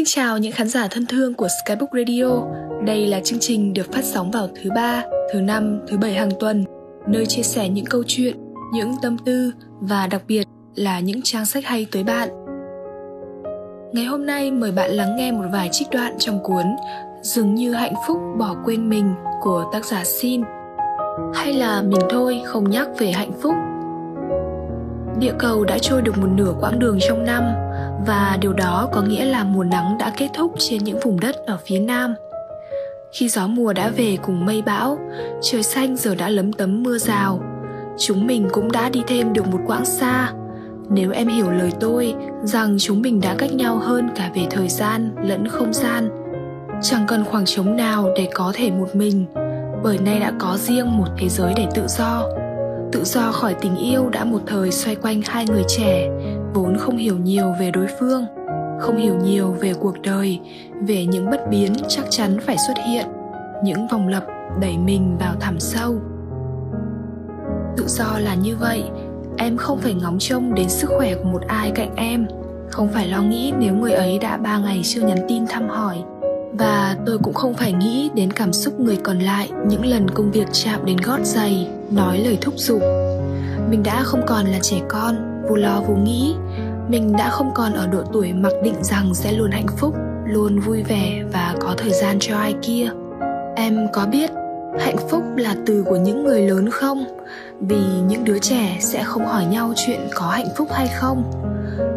Xin chào những khán giả thân thương của Skybook Radio. Đây là chương trình được phát sóng vào thứ ba, thứ năm, thứ bảy hàng tuần, nơi chia sẻ những câu chuyện, những tâm tư và đặc biệt là những trang sách hay tới bạn. Ngày hôm nay mời bạn lắng nghe một vài trích đoạn trong cuốn Dường như hạnh phúc bỏ quên mình của tác giả Xin Hay là mình thôi không nhắc về hạnh phúc Địa cầu đã trôi được một nửa quãng đường trong năm và điều đó có nghĩa là mùa nắng đã kết thúc trên những vùng đất ở phía nam. Khi gió mùa đã về cùng mây bão, trời xanh giờ đã lấm tấm mưa rào. Chúng mình cũng đã đi thêm được một quãng xa. Nếu em hiểu lời tôi rằng chúng mình đã cách nhau hơn cả về thời gian lẫn không gian. Chẳng cần khoảng trống nào để có thể một mình, bởi nay đã có riêng một thế giới để tự do tự do khỏi tình yêu đã một thời xoay quanh hai người trẻ, vốn không hiểu nhiều về đối phương, không hiểu nhiều về cuộc đời, về những bất biến chắc chắn phải xuất hiện, những vòng lặp đẩy mình vào thẳm sâu. Tự do là như vậy, em không phải ngóng trông đến sức khỏe của một ai cạnh em. Không phải lo nghĩ nếu người ấy đã ba ngày chưa nhắn tin thăm hỏi và tôi cũng không phải nghĩ đến cảm xúc người còn lại những lần công việc chạm đến gót giày, nói lời thúc giục. Mình đã không còn là trẻ con, vô lo vô nghĩ. Mình đã không còn ở độ tuổi mặc định rằng sẽ luôn hạnh phúc, luôn vui vẻ và có thời gian cho ai kia. Em có biết hạnh phúc là từ của những người lớn không? Vì những đứa trẻ sẽ không hỏi nhau chuyện có hạnh phúc hay không.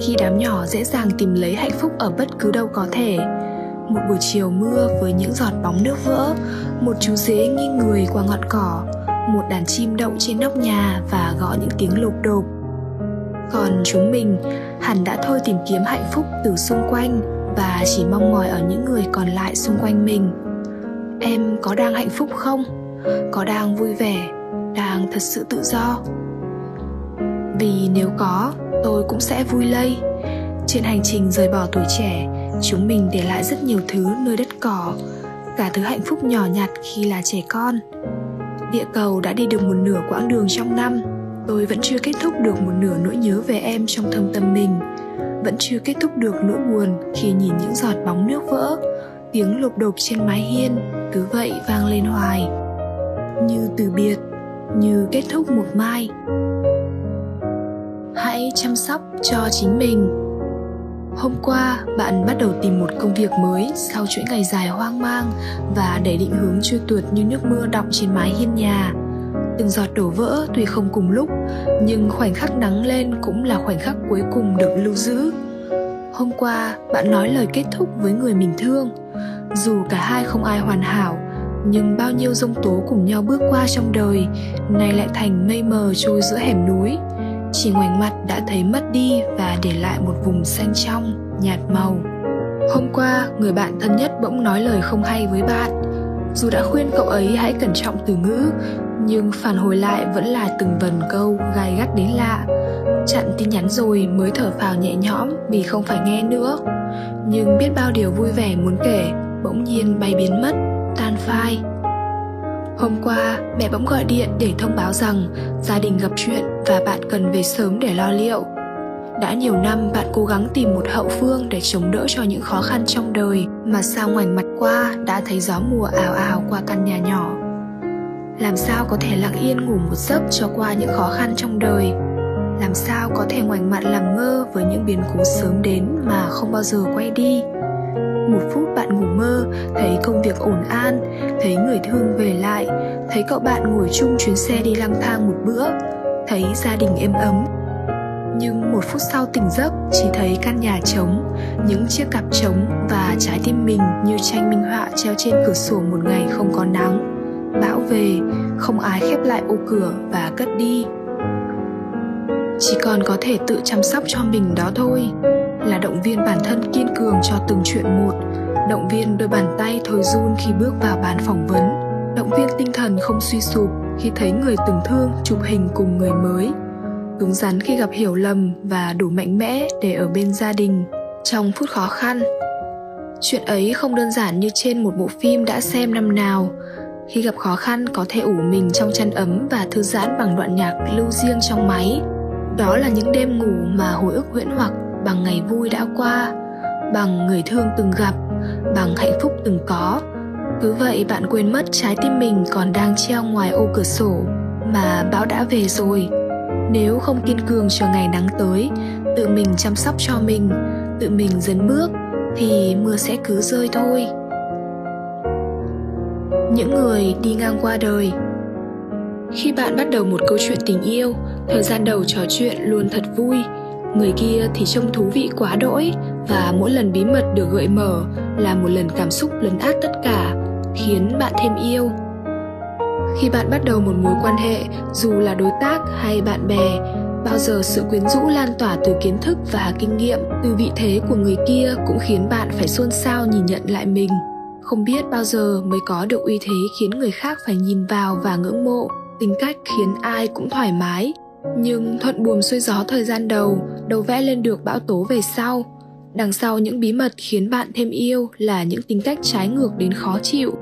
Khi đám nhỏ dễ dàng tìm lấy hạnh phúc ở bất cứ đâu có thể một buổi chiều mưa với những giọt bóng nước vỡ, một chú dế nghiêng người qua ngọn cỏ, một đàn chim đậu trên nóc nhà và gõ những tiếng lộp đục. còn chúng mình, hẳn đã thôi tìm kiếm hạnh phúc từ xung quanh và chỉ mong mỏi ở những người còn lại xung quanh mình. Em có đang hạnh phúc không? Có đang vui vẻ? Đang thật sự tự do? Vì nếu có, tôi cũng sẽ vui lây. Trên hành trình rời bỏ tuổi trẻ chúng mình để lại rất nhiều thứ nơi đất cỏ, cả thứ hạnh phúc nhỏ nhặt khi là trẻ con. Địa cầu đã đi được một nửa quãng đường trong năm. Tôi vẫn chưa kết thúc được một nửa nỗi nhớ về em trong thâm tâm mình. Vẫn chưa kết thúc được nỗi buồn khi nhìn những giọt bóng nước vỡ, tiếng lục đục trên mái hiên, cứ vậy vang lên hoài. Như từ biệt, như kết thúc một mai. Hãy chăm sóc cho chính mình. Hôm qua, bạn bắt đầu tìm một công việc mới sau chuỗi ngày dài hoang mang và để định hướng trôi tuột như nước mưa đọng trên mái hiên nhà. Từng giọt đổ vỡ tuy không cùng lúc, nhưng khoảnh khắc nắng lên cũng là khoảnh khắc cuối cùng được lưu giữ. Hôm qua, bạn nói lời kết thúc với người mình thương. Dù cả hai không ai hoàn hảo, nhưng bao nhiêu dông tố cùng nhau bước qua trong đời, nay lại thành mây mờ trôi giữa hẻm núi chỉ ngoảnh mặt đã thấy mất đi và để lại một vùng xanh trong, nhạt màu. Hôm qua, người bạn thân nhất bỗng nói lời không hay với bạn. Dù đã khuyên cậu ấy hãy cẩn trọng từ ngữ, nhưng phản hồi lại vẫn là từng vần câu gai gắt đến lạ. Chặn tin nhắn rồi mới thở phào nhẹ nhõm vì không phải nghe nữa. Nhưng biết bao điều vui vẻ muốn kể, bỗng nhiên bay biến mất, tan phai. Hôm qua, mẹ bỗng gọi điện để thông báo rằng gia đình gặp chuyện và bạn cần về sớm để lo liệu. Đã nhiều năm bạn cố gắng tìm một hậu phương để chống đỡ cho những khó khăn trong đời mà sao ngoảnh mặt qua đã thấy gió mùa ào ào qua căn nhà nhỏ. Làm sao có thể lặng yên ngủ một giấc cho qua những khó khăn trong đời? Làm sao có thể ngoảnh mặt làm ngơ với những biến cố sớm đến mà không bao giờ quay đi? Một phút bạn ngủ mơ, thấy công việc ổn an, thấy người thương về lại, thấy cậu bạn ngồi chung chuyến xe đi lang thang một bữa, thấy gia đình êm ấm. Nhưng một phút sau tỉnh giấc, chỉ thấy căn nhà trống, những chiếc cặp trống và trái tim mình như tranh minh họa treo trên cửa sổ một ngày không có nắng. Bão về, không ai khép lại ô cửa và cất đi. Chỉ còn có thể tự chăm sóc cho mình đó thôi là động viên bản thân kiên cường cho từng chuyện một. Động viên đôi bàn tay thôi run khi bước vào bàn phỏng vấn. Động viên tinh thần không suy sụp khi thấy người từng thương chụp hình cùng người mới. Cứng rắn khi gặp hiểu lầm và đủ mạnh mẽ để ở bên gia đình trong phút khó khăn. Chuyện ấy không đơn giản như trên một bộ phim đã xem năm nào. Khi gặp khó khăn có thể ủ mình trong chăn ấm và thư giãn bằng đoạn nhạc lưu riêng trong máy. Đó là những đêm ngủ mà hồi ức huyễn hoặc bằng ngày vui đã qua, bằng người thương từng gặp, bằng hạnh phúc từng có. Cứ vậy bạn quên mất trái tim mình còn đang treo ngoài ô cửa sổ mà bão đã về rồi. Nếu không kiên cường chờ ngày nắng tới, tự mình chăm sóc cho mình, tự mình dấn bước, thì mưa sẽ cứ rơi thôi. Những người đi ngang qua đời. Khi bạn bắt đầu một câu chuyện tình yêu, thời gian đầu trò chuyện luôn thật vui người kia thì trông thú vị quá đỗi, và mỗi lần bí mật được gợi mở là một lần cảm xúc lấn át tất cả, khiến bạn thêm yêu. Khi bạn bắt đầu một mối quan hệ, dù là đối tác hay bạn bè, bao giờ sự quyến rũ lan tỏa từ kiến thức và kinh nghiệm, từ vị thế của người kia cũng khiến bạn phải xôn xao nhìn nhận lại mình. Không biết bao giờ mới có được uy thế khiến người khác phải nhìn vào và ngưỡng mộ. Tính cách khiến ai cũng thoải mái nhưng thuận buồm xuôi gió thời gian đầu, đâu vẽ lên được bão tố về sau. Đằng sau những bí mật khiến bạn thêm yêu là những tính cách trái ngược đến khó chịu.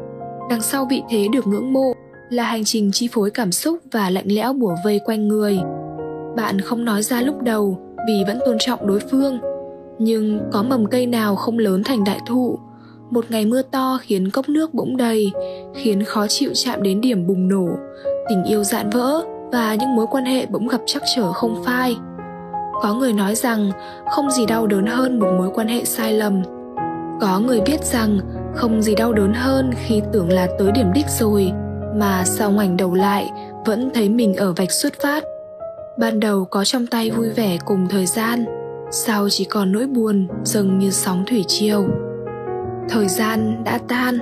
Đằng sau vị thế được ngưỡng mộ là hành trình chi phối cảm xúc và lạnh lẽo bủa vây quanh người. Bạn không nói ra lúc đầu vì vẫn tôn trọng đối phương, nhưng có mầm cây nào không lớn thành đại thụ? Một ngày mưa to khiến cốc nước bỗng đầy, khiến khó chịu chạm đến điểm bùng nổ, tình yêu dạn vỡ và những mối quan hệ bỗng gặp trắc trở không phai. Có người nói rằng không gì đau đớn hơn một mối quan hệ sai lầm. Có người biết rằng không gì đau đớn hơn khi tưởng là tới điểm đích rồi, mà sau ngoảnh đầu lại vẫn thấy mình ở vạch xuất phát. Ban đầu có trong tay vui vẻ cùng thời gian, sau chỉ còn nỗi buồn dâng như sóng thủy triều. Thời gian đã tan,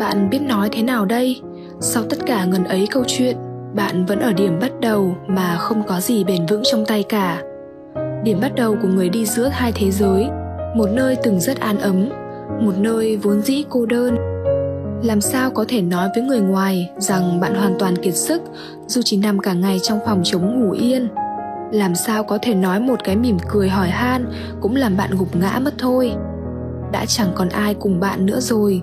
bạn biết nói thế nào đây? Sau tất cả ngần ấy câu chuyện bạn vẫn ở điểm bắt đầu mà không có gì bền vững trong tay cả. Điểm bắt đầu của người đi giữa hai thế giới, một nơi từng rất an ấm, một nơi vốn dĩ cô đơn. Làm sao có thể nói với người ngoài rằng bạn hoàn toàn kiệt sức, dù chỉ nằm cả ngày trong phòng chống ngủ yên? Làm sao có thể nói một cái mỉm cười hỏi han cũng làm bạn gục ngã mất thôi? Đã chẳng còn ai cùng bạn nữa rồi.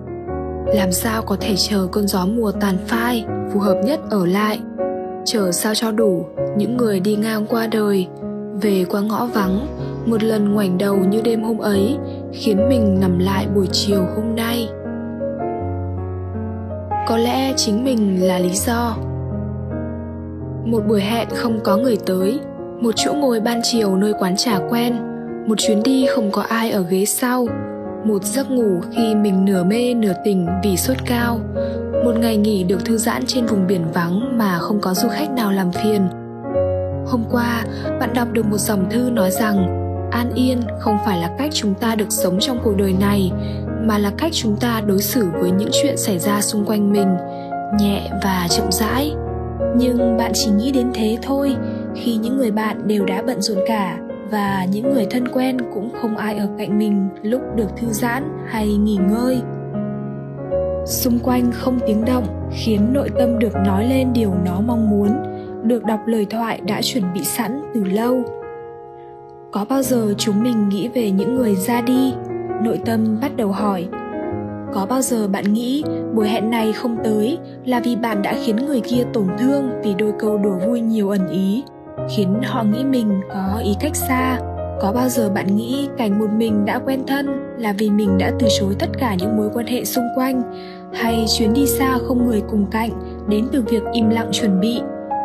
Làm sao có thể chờ cơn gió mùa tàn phai? Phù hợp nhất ở lại. Chờ sao cho đủ, những người đi ngang qua đời, về qua ngõ vắng, một lần ngoảnh đầu như đêm hôm ấy, khiến mình nằm lại buổi chiều hôm nay. Có lẽ chính mình là lý do. Một buổi hẹn không có người tới, một chỗ ngồi ban chiều nơi quán trà quen, một chuyến đi không có ai ở ghế sau, một giấc ngủ khi mình nửa mê nửa tỉnh vì sốt cao một ngày nghỉ được thư giãn trên vùng biển vắng mà không có du khách nào làm phiền. Hôm qua, bạn đọc được một dòng thư nói rằng, an yên không phải là cách chúng ta được sống trong cuộc đời này, mà là cách chúng ta đối xử với những chuyện xảy ra xung quanh mình, nhẹ và chậm rãi. Nhưng bạn chỉ nghĩ đến thế thôi, khi những người bạn đều đã bận rộn cả và những người thân quen cũng không ai ở cạnh mình lúc được thư giãn hay nghỉ ngơi xung quanh không tiếng động, khiến nội tâm được nói lên điều nó mong muốn, được đọc lời thoại đã chuẩn bị sẵn từ lâu. Có bao giờ chúng mình nghĩ về những người ra đi? Nội tâm bắt đầu hỏi. Có bao giờ bạn nghĩ buổi hẹn này không tới là vì bạn đã khiến người kia tổn thương vì đôi câu đùa vui nhiều ẩn ý, khiến họ nghĩ mình có ý cách xa? Có bao giờ bạn nghĩ cảnh một mình đã quen thân là vì mình đã từ chối tất cả những mối quan hệ xung quanh hay chuyến đi xa không người cùng cạnh, đến từ việc im lặng chuẩn bị.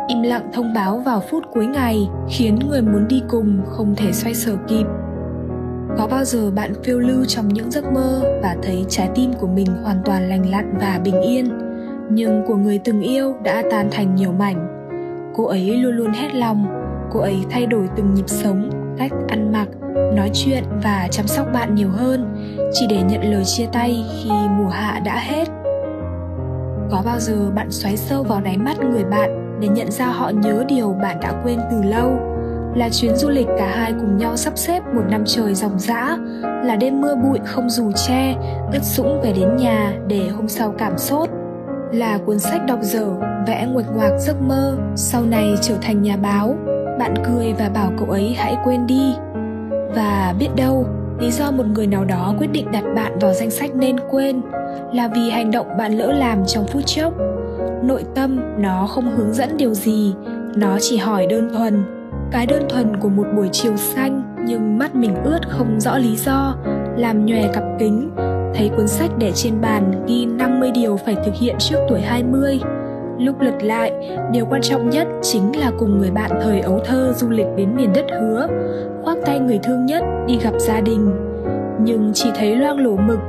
Im lặng thông báo vào phút cuối ngày, khiến người muốn đi cùng không thể xoay sở kịp. Có bao giờ bạn phiêu lưu trong những giấc mơ và thấy trái tim của mình hoàn toàn lành lặn và bình yên? Nhưng của người từng yêu đã tan thành nhiều mảnh. Cô ấy luôn luôn hết lòng. Cô ấy thay đổi từng nhịp sống, cách ăn mặc, nói chuyện và chăm sóc bạn nhiều hơn, chỉ để nhận lời chia tay khi mùa hạ đã hết có bao giờ bạn xoáy sâu vào đáy mắt người bạn để nhận ra họ nhớ điều bạn đã quên từ lâu? Là chuyến du lịch cả hai cùng nhau sắp xếp một năm trời ròng rã, là đêm mưa bụi không dù che, ướt sũng về đến nhà để hôm sau cảm sốt. Là cuốn sách đọc dở, vẽ nguệch ngoạc giấc mơ, sau này trở thành nhà báo. Bạn cười và bảo cậu ấy hãy quên đi. Và biết đâu, lý do một người nào đó quyết định đặt bạn vào danh sách nên quên là vì hành động bạn lỡ làm trong phút chốc nội tâm nó không hướng dẫn điều gì nó chỉ hỏi đơn thuần cái đơn thuần của một buổi chiều xanh nhưng mắt mình ướt không rõ lý do làm nhòe cặp kính, thấy cuốn sách để trên bàn ghi 50 điều phải thực hiện trước tuổi 20. Lúc lật lại, điều quan trọng nhất chính là cùng người bạn thời ấu thơ du lịch đến miền đất hứa, khoác tay người thương nhất đi gặp gia đình. Nhưng chỉ thấy loang lổ mực,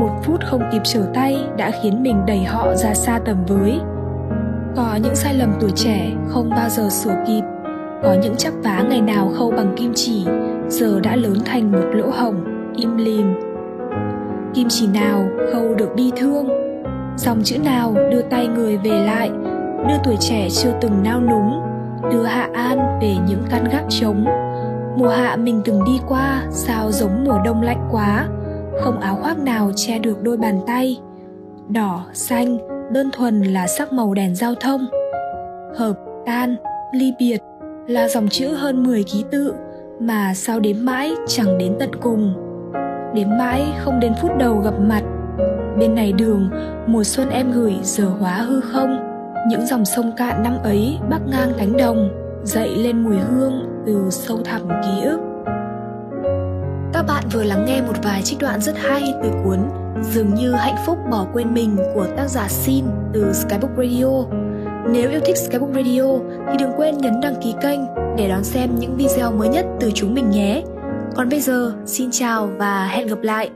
một phút không kịp trở tay đã khiến mình đẩy họ ra xa tầm với. Có những sai lầm tuổi trẻ không bao giờ sửa kịp, có những chắp vá ngày nào khâu bằng kim chỉ, giờ đã lớn thành một lỗ hổng, im lìm. Kim chỉ nào khâu được bi thương, dòng chữ nào đưa tay người về lại, đưa tuổi trẻ chưa từng nao núng, đưa Hạ An về những căn gác trống. Mùa hạ mình từng đi qua, sao giống mùa đông lạnh quá, không áo khoác nào che được đôi bàn tay. Đỏ, xanh, đơn thuần là sắc màu đèn giao thông. Hợp, tan, ly biệt là dòng chữ hơn 10 ký tự mà sao đếm mãi chẳng đến tận cùng. Đếm mãi không đến phút đầu gặp mặt. Bên này đường, mùa xuân em gửi giờ hóa hư không. Những dòng sông cạn năm ấy bắc ngang cánh đồng, dậy lên mùi hương từ sâu thẳm ký ức. Bạn vừa lắng nghe một vài trích đoạn rất hay từ cuốn Dường như hạnh phúc bỏ quên mình của tác giả Sin từ Skybook Radio. Nếu yêu thích Skybook Radio thì đừng quên nhấn đăng ký kênh để đón xem những video mới nhất từ chúng mình nhé. Còn bây giờ, xin chào và hẹn gặp lại!